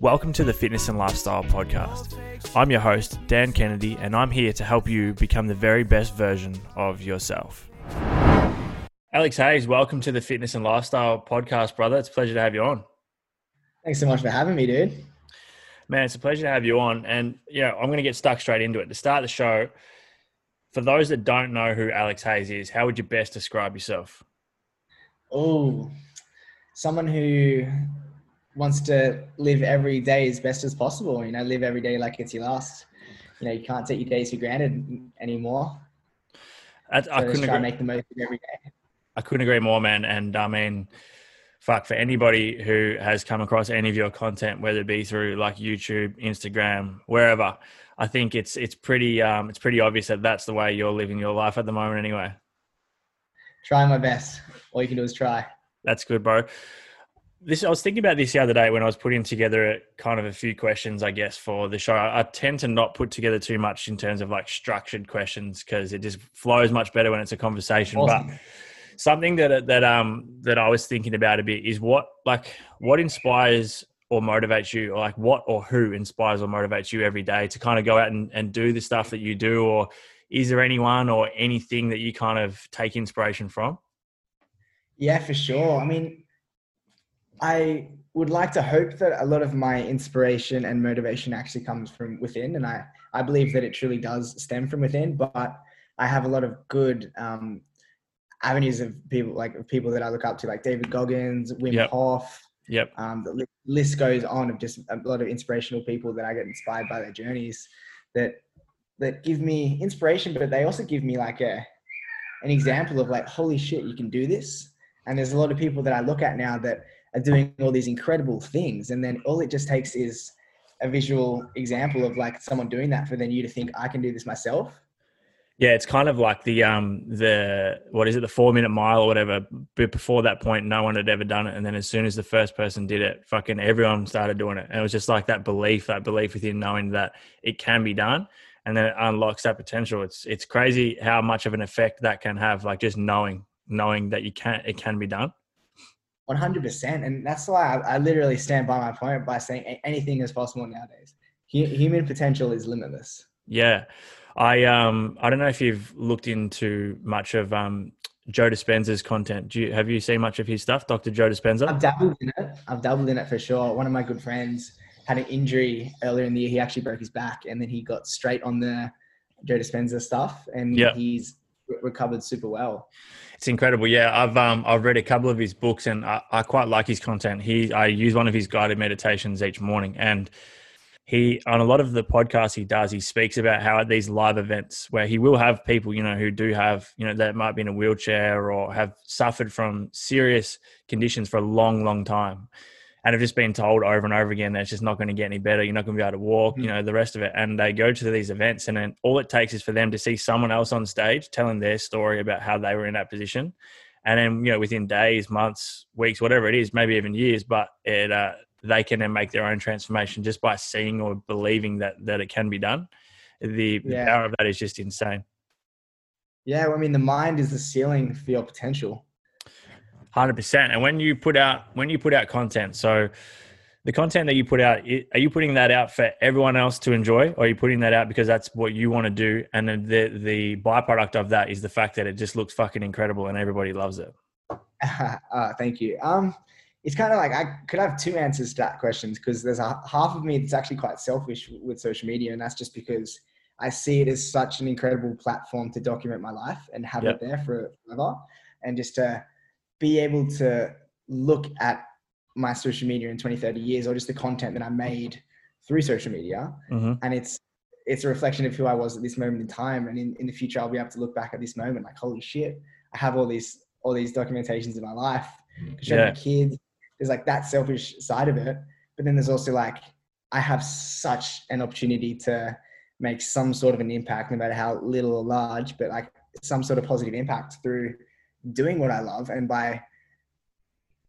Welcome to the Fitness and Lifestyle Podcast. I'm your host, Dan Kennedy, and I'm here to help you become the very best version of yourself. Alex Hayes, welcome to the Fitness and Lifestyle Podcast, brother. It's a pleasure to have you on. Thanks so much for having me, dude. Man, it's a pleasure to have you on. And, you know, I'm going to get stuck straight into it. To start the show, for those that don't know who Alex Hayes is, how would you best describe yourself? Oh, someone who wants to live every day as best as possible. You know, live every day like it's your last. You know, you can't take your days for granted anymore. I, so I couldn't agree. make the most of every day. I couldn't agree more, man. And I mean, fuck for anybody who has come across any of your content, whether it be through like YouTube, Instagram, wherever. I think it's it's pretty um, it's pretty obvious that that's the way you're living your life at the moment, anyway. Trying my best. All you can do is try. That's good, bro this I was thinking about this the other day when I was putting together kind of a few questions, I guess, for the show. I, I tend to not put together too much in terms of like structured questions because it just flows much better when it's a conversation. Awesome. But something that that um that I was thinking about a bit is what like what inspires or motivates you, or like what or who inspires or motivates you every day to kind of go out and, and do the stuff that you do, or is there anyone or anything that you kind of take inspiration from? Yeah, for sure. I mean, I would like to hope that a lot of my inspiration and motivation actually comes from within, and I I believe that it truly does stem from within. But I have a lot of good um, avenues of people like people that I look up to, like David Goggins, Wim yep. Hof. Yep. Um, the list goes on of just a lot of inspirational people that I get inspired by their journeys that that give me inspiration, but they also give me like a an example of like, holy shit, you can do this. And there's a lot of people that I look at now that are doing all these incredible things. And then all it just takes is a visual example of like someone doing that for then you to think I can do this myself. Yeah, it's kind of like the um the what is it the four minute mile or whatever. But before that point, no one had ever done it, and then as soon as the first person did it, fucking everyone started doing it. And it was just like that belief, that belief within knowing that it can be done, and then it unlocks that potential. It's it's crazy how much of an effect that can have. Like just knowing knowing that you can it can be done. 100%. And that's why I, I, literally stand by my point by saying anything is possible nowadays. human potential is limitless. Yeah. I um I don't know if you've looked into much of um Joe Dispenza's content. Do you have you seen much of his stuff, Dr. Joe Dispenza? I've dabbled in it. I've dabbled in it for sure. One of my good friends had an injury earlier in the year. He actually broke his back and then he got straight on the Joe Dispenza stuff and yep. he's recovered super well. It's incredible. Yeah, I've um I've read a couple of his books and I, I quite like his content. He I use one of his guided meditations each morning and he on a lot of the podcasts he does he speaks about how at these live events where he will have people you know who do have you know that might be in a wheelchair or have suffered from serious conditions for a long long time and have just been told over and over again that it's just not going to get any better. You're not going to be able to walk, you mm. know, the rest of it. And they go to these events, and then all it takes is for them to see someone else on stage telling their story about how they were in that position. And then, you know, within days, months, weeks, whatever it is, maybe even years, but it, uh, they can then make their own transformation just by seeing or believing that that it can be done. The, yeah. the power of that is just insane. Yeah, well, I mean, the mind is the ceiling for your potential. Hundred percent. And when you put out when you put out content, so the content that you put out, are you putting that out for everyone else to enjoy, or are you putting that out because that's what you want to do? And the the byproduct of that is the fact that it just looks fucking incredible and everybody loves it. uh, thank you. Um, it's kind of like I could have two answers to that question because there's a half of me that's actually quite selfish with social media, and that's just because I see it as such an incredible platform to document my life and have yep. it there for forever, and just to be able to look at my social media in 20 30 years or just the content that i made through social media. Mm-hmm. and it's it's a reflection of who i was at this moment in time. And in, in the future i'll be able to look back at this moment like holy shit i have all these all these documentations in my life. Show yeah. my kids. There's like that selfish side of it. But then there's also like i have such an opportunity to make some sort of an impact no matter how little or large but like some sort of positive impact through doing what I love and by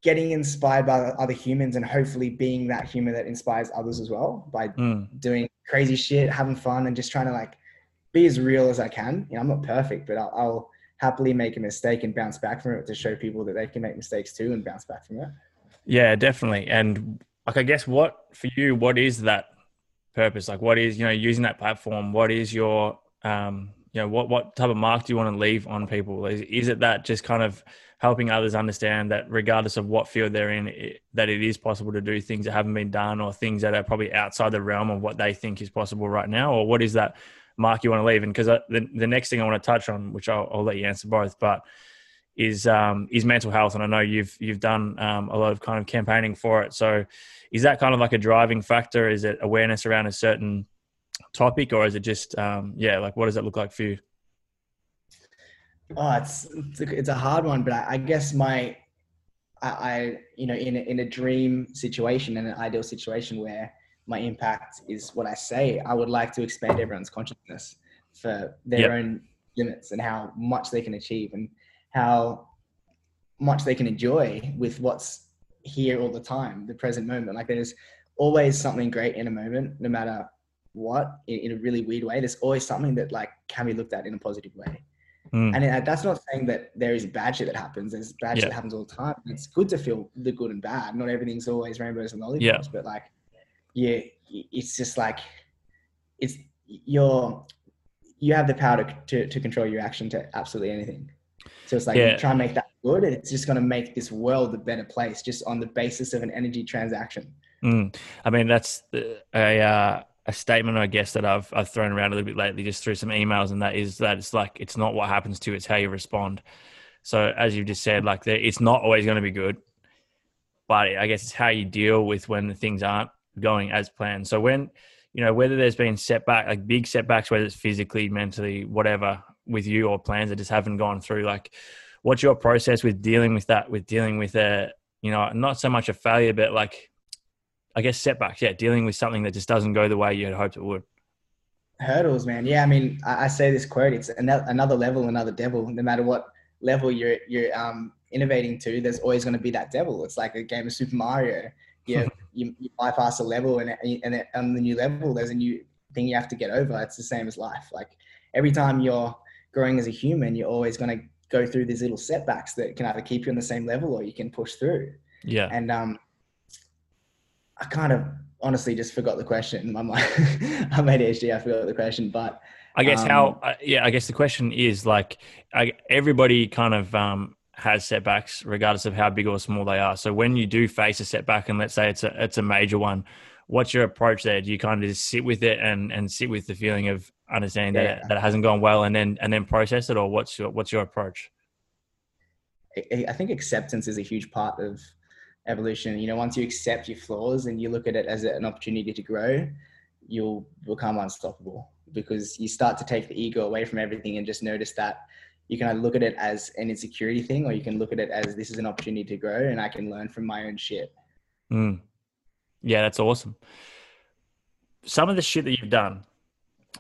getting inspired by other humans and hopefully being that human that inspires others as well by mm. doing crazy shit, having fun, and just trying to like be as real as I can. You know, I'm not perfect, but I'll, I'll happily make a mistake and bounce back from it to show people that they can make mistakes too and bounce back from it. Yeah, definitely. And like I guess what for you, what is that purpose? Like what is, you know, using that platform, what is your um, you know, what what type of mark do you want to leave on people? Is is it that just kind of helping others understand that regardless of what field they're in, it, that it is possible to do things that haven't been done or things that are probably outside the realm of what they think is possible right now? Or what is that mark you want to leave? And because the, the next thing I want to touch on, which I'll, I'll let you answer both, but is um, is mental health, and I know you've you've done um, a lot of kind of campaigning for it. So, is that kind of like a driving factor? Is it awareness around a certain topic, or is it just um, yeah, like what does it look like for you? Oh, it's it's a, hard one, but I, I guess my I, I, you know in a, in a dream situation in an ideal situation where my impact is what I say, I would like to expand everyone's consciousness for their yep. own limits and how much they can achieve and how much they can enjoy with what's here all the time, the present moment. Like there's always something great in a moment, no matter what, in, in a really weird way. There's always something that like can be looked at in a positive way. Mm. And that's not saying that there is bad shit that happens. There's bad yeah. shit that happens all the time. It's good to feel the good and bad. Not everything's always rainbows and lollipops, yeah. but like, yeah, it's just like, it's you're you have the power to, to, to control your action to absolutely anything. So it's like yeah. you try and make that good, and it's just going to make this world a better place just on the basis of an energy transaction. Mm. I mean, that's a uh, a statement, I guess, that I've I've thrown around a little bit lately, just through some emails, and that is that it's like it's not what happens to, it's how you respond. So as you've just said, like it's not always going to be good, but I guess it's how you deal with when the things aren't going as planned. So when you know whether there's been setback, like big setbacks, whether it's physically, mentally, whatever, with you or plans that just haven't gone through, like what's your process with dealing with that? With dealing with a you know not so much a failure, but like I guess setbacks. Yeah, dealing with something that just doesn't go the way you had hoped it would. Hurdles, man. Yeah, I mean, I, I say this quote: "It's another level, another devil. No matter what level you're you're um, innovating to, there's always going to be that devil. It's like a game of Super Mario. You you, you bypass a level, and and on the new level, there's a new thing you have to get over. It's the same as life. Like every time you're growing as a human, you're always going to go through these little setbacks that can either keep you on the same level or you can push through. Yeah. And um, I kind of honestly just forgot the question. I'm like, I'm ADHD. I forgot the question, but I guess um, how, uh, yeah, I guess the question is like, I, everybody kind of um, has setbacks, regardless of how big or small they are. So when you do face a setback, and let's say it's a it's a major one, what's your approach there? Do you kind of just sit with it and and sit with the feeling of understanding yeah. that, that it hasn't gone well, and then and then process it, or what's your what's your approach? I think acceptance is a huge part of evolution. You know, once you accept your flaws and you look at it as an opportunity to grow, you'll become unstoppable because you start to take the ego away from everything and just notice that you can either look at it as an insecurity thing or you can look at it as this is an opportunity to grow and I can learn from my own shit. Mm. Yeah, that's awesome. Some of the shit that you've done,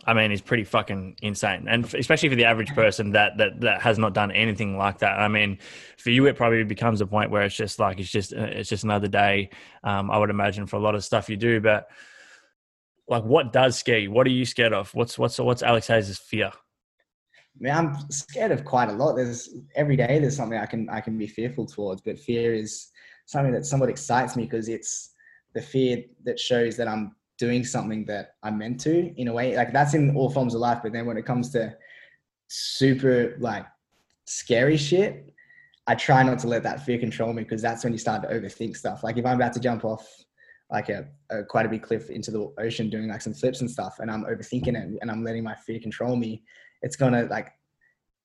I mean, is pretty fucking insane, and especially for the average person that that that has not done anything like that. I mean, for you, it probably becomes a point where it's just like it's just it's just another day. Um, I would imagine for a lot of stuff you do, but like, what does scare you? What are you scared of? What's what's what's Alex Hayes' fear? I mean, I'm scared of quite a lot. There's every day there's something I can I can be fearful towards, but fear is something that somewhat excites me because it's the fear that shows that I'm doing something that I'm meant to in a way. Like that's in all forms of life. But then when it comes to super like scary shit, I try not to let that fear control me because that's when you start to overthink stuff. Like if I'm about to jump off like a, a, quite a big cliff into the ocean doing like some flips and stuff and I'm overthinking it and I'm letting my fear control me, it's gonna like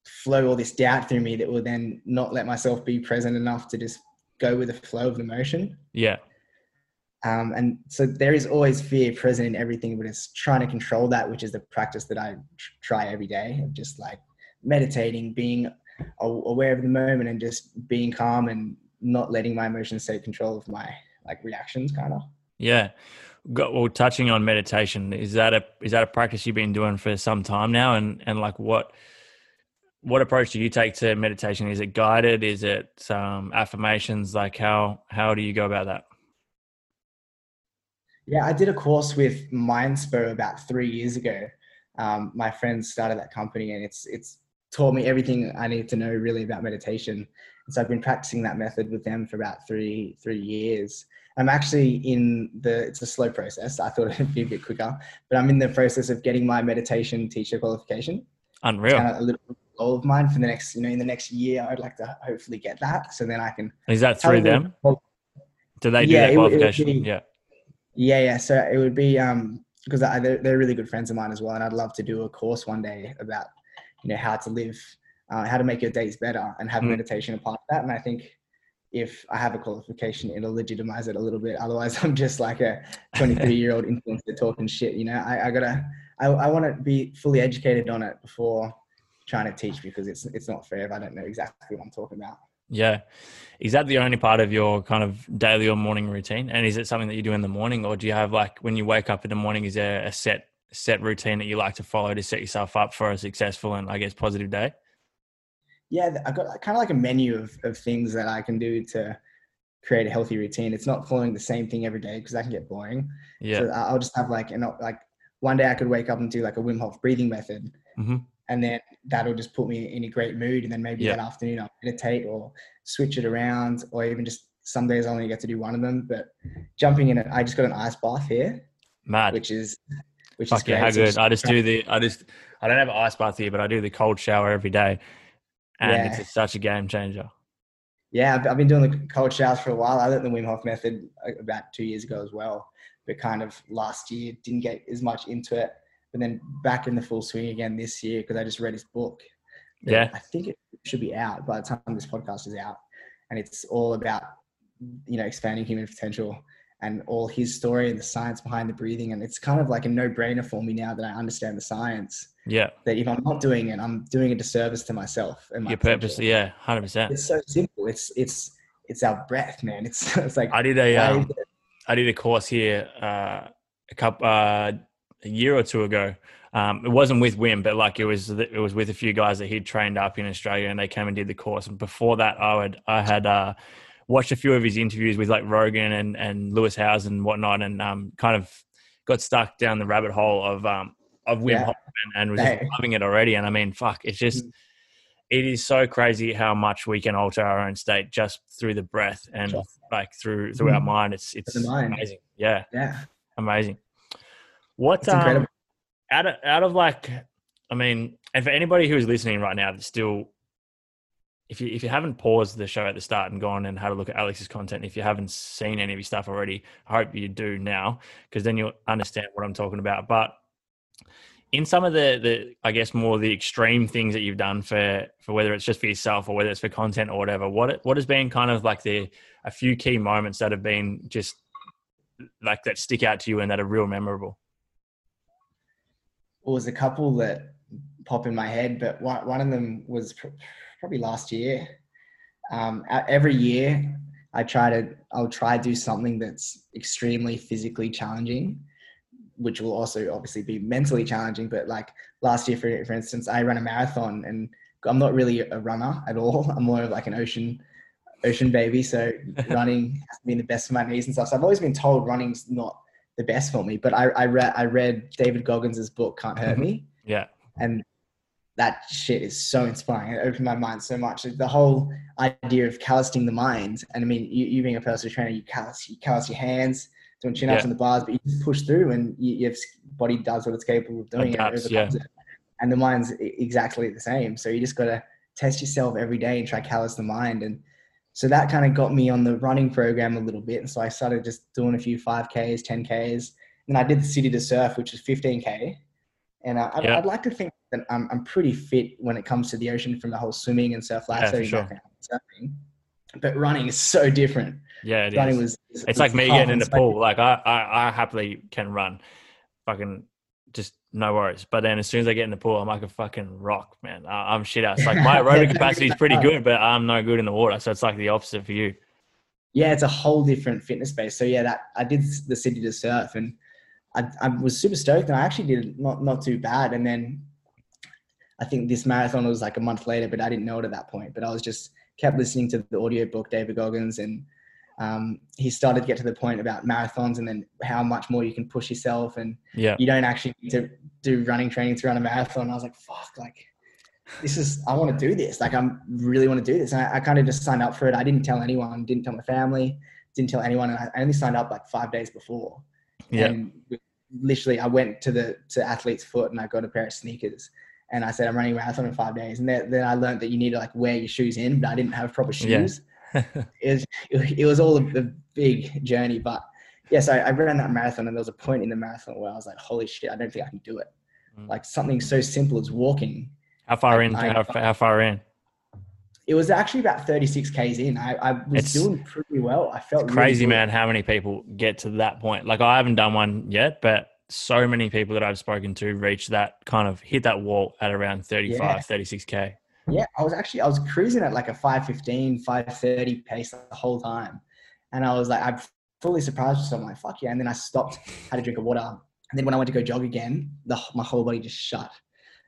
flow all this doubt through me that will then not let myself be present enough to just go with the flow of the motion. Yeah. Um, and so there is always fear present in everything, but it's trying to control that, which is the practice that I try every day of just like meditating, being aware of the moment and just being calm and not letting my emotions take control of my like reactions kind of. Yeah. Well, touching on meditation, is that a, is that a practice you've been doing for some time now? And, and like what, what approach do you take to meditation? Is it guided? Is it um, affirmations? Like how, how do you go about that? Yeah, I did a course with Mindspo about three years ago. Um, my friends started that company, and it's it's taught me everything I need to know really about meditation. And so I've been practicing that method with them for about three three years. I'm actually in the it's a slow process. I thought it'd be a bit quicker, but I'm in the process of getting my meditation teacher qualification. Unreal. Kind of a little goal of mine for the next, you know, in the next year, I'd like to hopefully get that. So then I can. Is that through them? Do they do Yeah, that it would- it qualification? be- yeah. Yeah, yeah. So it would be um because they're, they're really good friends of mine as well, and I'd love to do a course one day about you know how to live, uh, how to make your days better, and have Mm. meditation a part of that. And I think if I have a qualification, it'll legitimize it a little bit. Otherwise, I'm just like a 23 year old influencer talking shit. You know, I, I gotta, I, I want to be fully educated on it before trying to teach because it's it's not fair if I don't know exactly what I'm talking about. Yeah. Is that the only part of your kind of daily or morning routine? And is it something that you do in the morning or do you have like when you wake up in the morning, is there a set set routine that you like to follow to set yourself up for a successful and I guess positive day? yeah, I've got kind of like a menu of, of things that I can do to create a healthy routine. It's not following the same thing every day because that can get boring. Yeah. So I'll just have like, you know, like one day I could wake up and do like a Wim Hof breathing method. Mhm. And then that'll just put me in a great mood. And then maybe Yeah. that afternoon I'll meditate or switch it around or even just some days I only get to do one of them. But jumping in I just got an ice bath here, Mad. which is, which is Fuck yeah, great. how So good. I just do the I just I don't have an ice bath here, but I do the cold shower every day. And Yeah. it's such a game changer. Yeah, I've, I've been doing the cold showers for a while. I learned the Wim Hof method uh, about two years ago as well, but kind of last year didn't get as much into it. But then back in the full swing again this year because I just read his book. Yeah. I think it should be out by the time this podcast is out, and it's all about you know expanding human potential and all his story and the science behind the breathing. And it's kind of like a no-brainer for me now that I understand the science. Yeah. That if I'm not doing it, I'm doing a disservice to myself and my Your purpose, yeah, hundred percent. It's so simple. It's it's it's our breath, man. It's it's like I did a um, I did a course here uh, a couple uh, a year or two ago. Um, it wasn't with Wim, but like it was it was with a few guys that he'd trained up in Australia, and they came and did the course. And before that, I had I had uh, watched a few of his interviews with like Rogan and and Lewis Howes and whatnot, and um, kind of got stuck down the rabbit hole of um, of Wim Yeah. Hof and, and was Hey. loving it already. And I mean, fuck, it's just Mm. it is so crazy how much we can alter our own state just through the breath and like through through our Mhm. mind. It's it's mind. amazing. Yeah, yeah, amazing. What um, out of out of like, I mean, and for anybody who's listening right now, that's still, if you if you haven't paused the show at the start and gone and had a look at Alex's content, if you haven't seen any of his stuff already, I hope you do now because then you'll understand what I'm talking about. But in some of the the I guess more the extreme things that you've done for for whether it's just for yourself or whether it's for content or whatever, what what has been kind of like the a few key moments that have been just like that stick out to you and that are real memorable. Well, there's a couple that pop in my head, but one, one of them was pr- probably last year. Um, every year, I try to I'll try to do something that's extremely physically challenging, which will also obviously be mentally challenging. But like last year, for for instance, I ran a marathon, and I'm not really a runner at all. I'm more of like an ocean ocean baby. So running has been the best for my knees and stuff. So I've always been told running's not the best for me. But I, I read I read David Goggins' book Can't Hurt mm-hmm. Me, Yeah. and that shit is so inspiring. It opened my mind so much. The whole idea of callousing the mind, and I mean, you, you being a personal trainer, you callous, you callous your hands, doing chin ups Yeah. on the bars, but you just push through, and you, your body does what it's capable of doing. and it yeah. it. And the mind's exactly the same. So you just got to test yourself every day and try callous the mind. And so that kind of got me on the running program a little bit. And so I started just doing a few 5Ks, 10Ks. And I did the City to Surf, which was 15K. And uh, I'd, I'd like to think that I'm, I'm pretty fit when it comes to the ocean from the whole swimming and surf Yeah, lifesaving sure. background surfing. But running is so different. Yeah, it running is. was It's like me getting in the pool. Like I, I, I happily can run, fucking just no worries. But then as soon as I get in the pool, I'm like a fucking rock, man. I, I'm shit out. It's like my aerobic capacity is pretty good, but I'm no good in the water. So it's like the opposite for you. yeah, it's a whole different fitness space. So yeah, that I did the city to surf, and I, I was super stoked, and I actually did not not too bad. And then I think this marathon was like a month later, but I didn't know it at that point. But I was just kept listening to the audiobook David Goggins, and um, he started to get to the point about marathons and then how much more you can push yourself, and Yeah. you don't actually need to do running training to run a marathon. I was like, fuck, like this is I want to do this. Like I'm really want to do this. And I, I kind of just signed up for it. I didn't tell anyone, didn't tell my family, didn't tell anyone. And I only signed up like five days before. Yeah. And literally I went to the to athlete's foot and I got a pair of sneakers and I said I'm running a marathon in five days. And then, then I learned that you need to like wear your shoes in, but I didn't have proper shoes. Yeah. It was it was all a, a big journey, but yes, I, I ran that marathon and there was a point in the marathon where I was like, holy shit, I don't think I can do it. Mm. Like something so simple as walking. How far in? I- how, how far in? It was actually about 36 Ks in. I, I was It's- doing pretty well. I felt really crazy, good. man. How many people get to that point? Like I haven't done one yet, but so many people that I've spoken to reach that kind of hit that wall at around 35, Yeah. 36k. Yeah, I was actually I was cruising at like a 515, 530 pace the whole time. And I was like, I'm fully surprised myself. I'm like, fuck yeah. And then I stopped, had a drink of water. And then when I went to go jog again, the, my whole body just shut.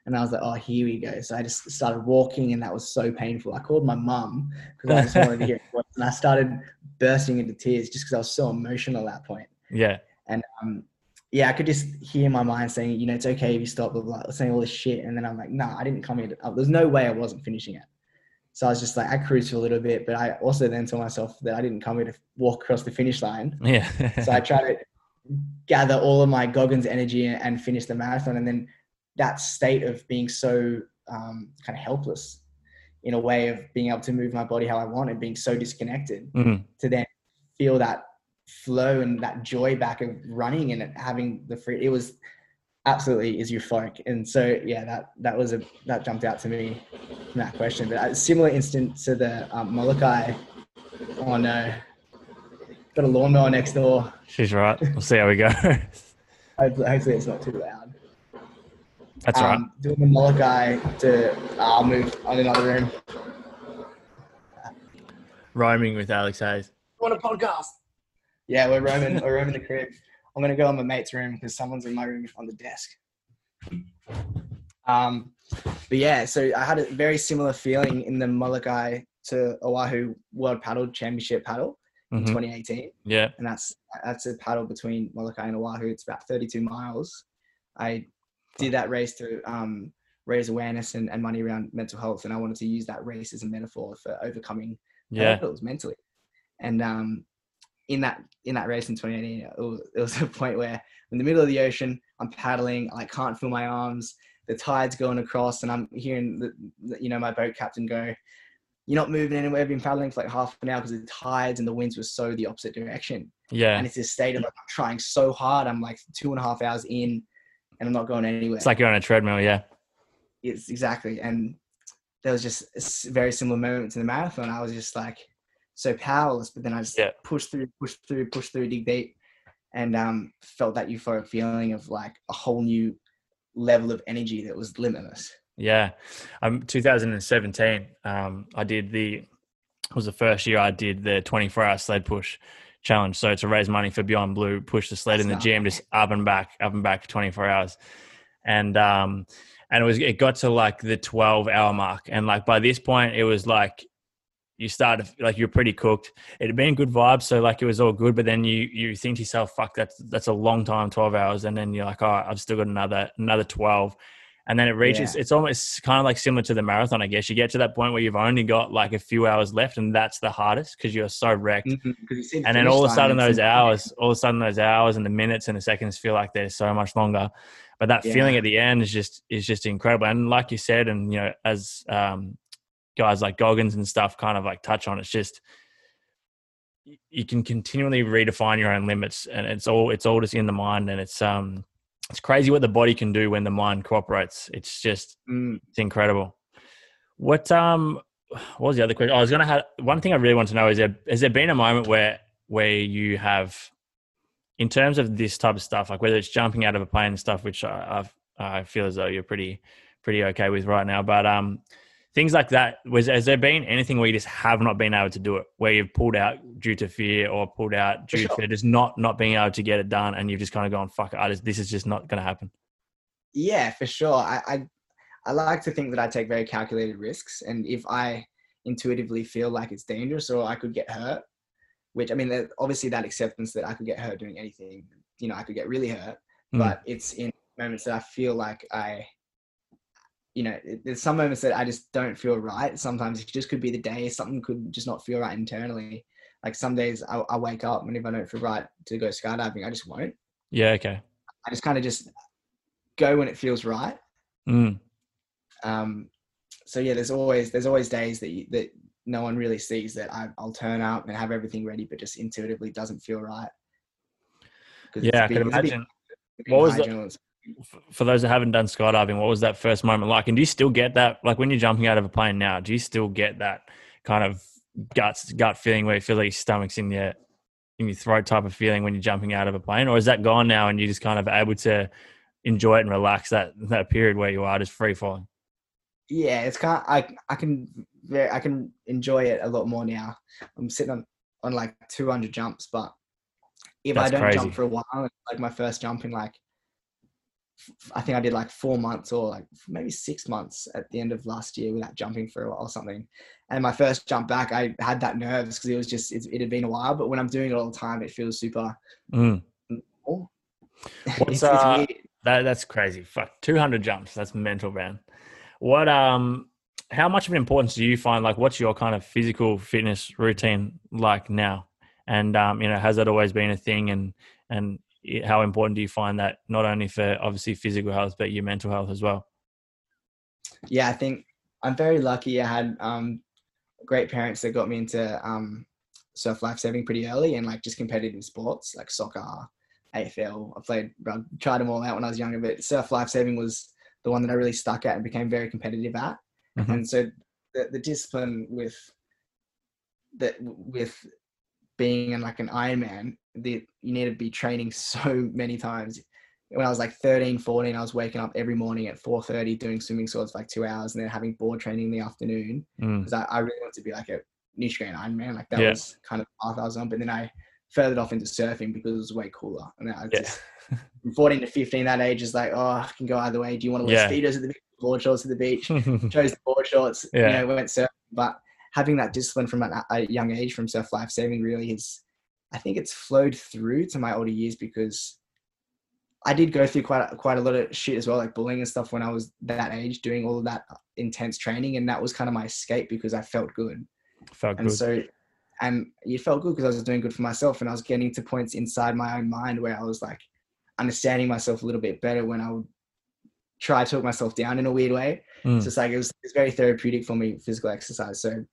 And I was like, oh, here we go. So I just started walking and that was so painful. I called my mum because I just wanted to hear it. And I started bursting into tears just because I was so emotional at that point. Yeah. And um, yeah, I could just hear my mind saying, you know, it's okay if you stop, blah, blah, blah, saying all this shit. And then I'm like, nah, I didn't come here. To, uh, there's no way I wasn't finishing it. So I was just like, I cruised for a little bit, but I also then told myself that I didn't come here to walk across the finish line. Yeah. So I tried to gather all of my Goggins energy and, and finish the marathon. And then that state of being so um, kind of helpless in a way of being able to move my body how I wanted, being so disconnected Mhm. to then feel that flow and that joy back of running and having the free it was absolutely is euphoric and so yeah that that was a that jumped out to me from that question but a similar instance to the um, Molokai oh no got a lawnmower next door She's right. We'll see how we go. hopefully, hopefully it's not too loud That's right. um, doing the Molokai to I'll move on another room Roaming with Alex Hayes. on a podcast. Yeah, we're roaming. we're roaming the crib. I'm gonna go in my mate's room because someone's in my room on the desk. Um, but yeah, so I had a very similar feeling in the Molokai to Oahu World Paddle Championship paddle in Mhm. 2018, Yeah. and that's that's a paddle between Molokai and Oahu. It's about 32 miles. I did that race to um, raise awareness and, and money around mental health, and I wanted to use that race as a metaphor for overcoming Yeah. hurdles mentally. And um, in that in that race in 2018, it was, it was a point where in the middle of the ocean, I'm paddling, I can't feel my arms, the tide's going across, and I'm hearing the, the you know my boat captain go, "You're not moving anywhere. I've been paddling for like half an hour because the tides and the winds were so the opposite direction." Yeah. And it's this state of like, I'm trying so hard. I'm like two and a half hours in, and I'm not going anywhere. It's like you're on a treadmill. Yeah. It's exactly. And there was just a very similar moment in the marathon. I was just like so powerless, but then I just Yeah. pushed through, pushed through, pushed through, dig deep, and um, felt that euphoric feeling of like a whole new level of energy that was limitless. Yeah. Um, 2017, um, I did the, it was the first year I did the 24 hour sled push challenge. So to raise money for Beyond Blue, push the sled That's in the gym, just up and back, up and back for 24 hours. And, um, and it was, it got to like the 12 hour mark. And like by this point, it was like, you started like you're pretty cooked. It had been good vibes, so like it was all good. But then you you think to yourself, "Fuck, that's that's a long time, twelve hours." And then you're like, "Oh, I've still got another another twelve." And then it reaches. Yeah. It's almost kind of like similar to the marathon, I guess. You get to that point where you've only got like a few hours left, and that's the hardest because you're so wrecked. Mhm, you And then all of a sudden, those hours, all of a sudden, those hours and the minutes and the seconds feel like they're so much longer. But that feeling at the end is just is just incredible. And like you said, and you know, as um, guys like Goggins and stuff kind of like touch on, it's just you can continually redefine your own limits, and it's all it's all just in the mind, and it's um it's crazy what the body can do when the mind cooperates. It's just Mm, it's incredible. What um what was the other question? I was gonna have one thing I really want to know is there has there been a moment where where you have in terms of this type of stuff, like whether it's jumping out of a plane and stuff, which I I've, I feel as though you're pretty pretty okay with right now, but um things like that was has there been anything where you just have not been able to do it where you've pulled out due to fear or pulled out due sure. to just not not being able to get it done and you've just kind of gone fuck it, I just, this is just not going to happen yeah, for sure. I, I I like to think that I take very calculated risks, and if I intuitively feel like it's dangerous or I could get hurt, which I mean, obviously that acceptance that I could get hurt doing anything, you know, I could get really hurt, Mm. but it's in moments that I feel like I, you know, there's some moments that I just don't feel right. Sometimes it just could be the day. Something could just not feel right internally. Like some days I, I wake up and if I don't feel right to go skydiving, I just won't. Yeah. Okay. I just kind of just go when it feels right. Mm. Um, so yeah, there's always there's always days that you, that no one really sees that I, will turn up and have everything ready, but just intuitively doesn't feel right. Yeah, I can imagine. What was the, for those that haven't done skydiving? What was that first moment like? And do you still get that? Like when you're jumping out of a plane now, do you still get that kind of guts gut feeling where you feel like your stomach's in your in your throat type of feeling when you're jumping out of a plane, or is that gone now and you're just kind of able to enjoy it and relax that that period where you are just free falling? yeah, it's kind. Of, I I can I can enjoy it a lot more now. I'm sitting on on like 200 jumps, but if That's I don't crazy. jump for a while, like my first jump in like I think I did like four months or like maybe six months at the end of last year without jumping for a while or something. And my first jump back, I had that nerves because it was just it, it, had been a while. But when I'm doing it all the time, it feels super. Mm. What's it's, uh, it's that? That's crazy. Fuck, 200 jumps. That's mental, man. What um how much of an importance do you find like what's your kind of physical fitness routine like now? And um, you know, has that always been a thing and and how important do you find that not only for obviously physical health but your mental health as well? Yeah, I think I'm very lucky. I had um, great parents that got me into um, surf lifesaving pretty early and like just competitive sports like soccer, AFL. I played, tried them all out when I was younger, but surf lifesaving was the one that I really stuck at and became very competitive at. Mm-hmm. And so the, the discipline with that with being in like an Ironman, the, you need to be training so many times. When I was like 13, 14, I was waking up every morning at 4.30 doing swimming swords for like two hours and then having board training in the afternoon because mm. I, I, really wanted to be like a Nutri-Grain Ironman. Like that yeah. was kind of path I was on. But then I furthered off into surfing because it was way cooler. And I just, yeah. from 14 to 15, that age is like, oh, I can go either way. Do you want to wear yeah. speedos at the beach, board shorts at the beach? Chose the board shorts, yeah. you know, went surfing. But having that discipline from a, a young age from surf lifesaving really is, I think it's flowed through to my older years because I did go through quite a, quite a lot of shit as well, like bullying and stuff when I was that age, doing all of that intense training, and that was kind of my escape because I felt good. Felt and good. so and you felt good because I was doing good for myself and I was getting to points inside my own mind where I was like understanding myself a little bit better when I would try to talk myself down in a weird way. Mm. So it's like it was, it's very therapeutic for me, physical exercise, so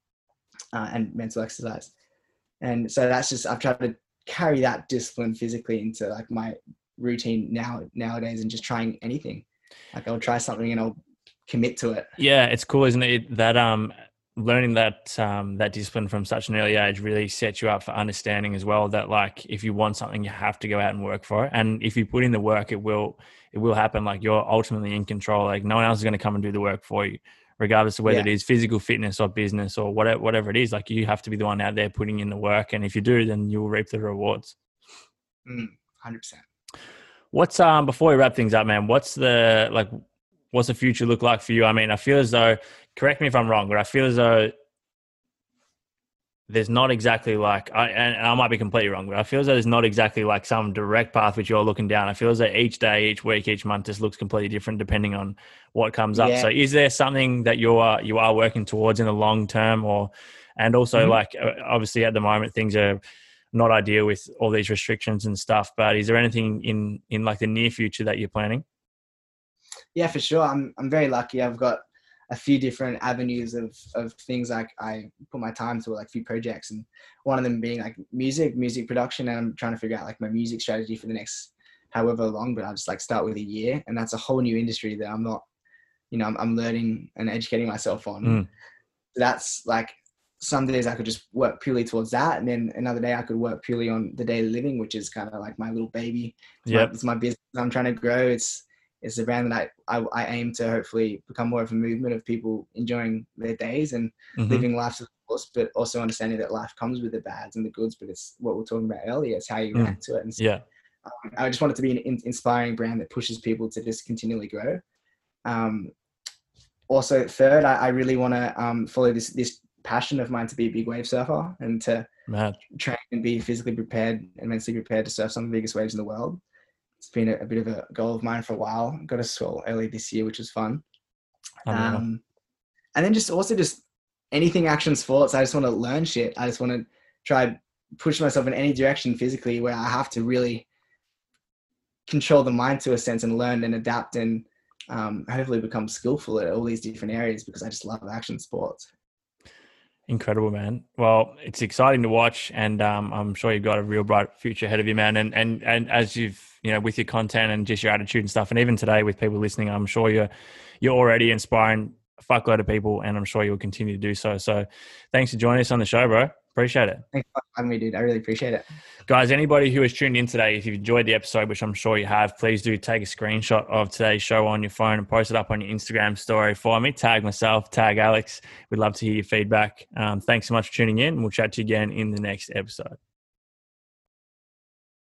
uh, and mental exercise, and so that's just I've tried to carry that discipline physically into like my routine now nowadays and just trying anything. Like I'll try something and I'll commit to it. Yeah, it's cool, isn't it? That um learning that um, that discipline from such an early age really sets you up for understanding as well that like if you want something you have to go out and work for it and if you put in the work it will it will happen like you're ultimately in control like no one else is going to come and do the work for you regardless of whether yeah. it is physical fitness or business or whatever whatever it is like you have to be the one out there putting in the work. And if you do then you'll reap the rewards. Mm, 100% what's um before we wrap things up man what's the like what's the future look like for you? I mean i feel as though correct me if I'm wrong, but I feel as though there's not exactly like I and I might be completely wrong, but I feel as though there's not exactly like some direct path which you're looking down. I feel as though each day, each week, each month just looks completely different depending on what comes up. Yeah. So is there something that you are you are working towards in the long term or and also mm-hmm. like obviously at the moment things are not ideal with all these restrictions and stuff, but is there anything in in like the near future that you're planning? Yeah, for sure. I'm I'm very lucky. I've got a few different avenues of of things like I put my time to like a few projects and one of them being like music, music production and I'm trying to figure out like my music strategy for the next however long, but I'll just like start with a year and that's a whole new industry that I'm not, you know, I'm, I'm learning and educating myself on. Mm. That's like some days I could just work purely towards that, and then another day I could work purely on the daily living, which is kind of like my little baby. Yeah, it's my business I'm trying to grow. It's it's a brand that I, I, I, aim to hopefully become more of a movement of people enjoying their days and mm-hmm. living life of course, but also understanding that life comes with the bads and the goods, but it's what we are talking about earlier. It's how you mm. react to it. And so, yeah. Um, I just want it to be an in- inspiring brand that pushes people to just continually grow. Um, also, third, I, I really want to um, follow this this passion of mine to be a big wave surfer and to Mad. train and be physically prepared and mentally prepared to surf some of the biggest waves in the world it's been a, a, bit of a goal of mine for a while. Got a swell early this year, which was fun. Um, and then just also just anything action sports. I just want to learn shit. I just want to try push myself in any direction physically where I have to really control the mind to a sense and learn and adapt and um, hopefully become skillful at all these different areas because I just love action sports. Incredible, man. Well, it's exciting to watch, and um, I'm sure you've got a real bright future ahead of you, man. And and and as you've you know with your content and just your attitude and stuff, and even today with people listening, I'm sure you're you're already inspiring a fuckload of people, and I'm sure you'll continue to do so. So, thanks for joining us on the show, bro. Appreciate it. Thanks for having me, dude. I really appreciate it. Guys, anybody who has tuned in today, if you've enjoyed the episode, which I'm sure you have, please do take a screenshot of today's show on your phone and post it up on your Instagram story for me. Tag myself, tag Alex. We'd love to hear your feedback. Um, thanks so much for tuning in. We'll chat to you again in the next episode.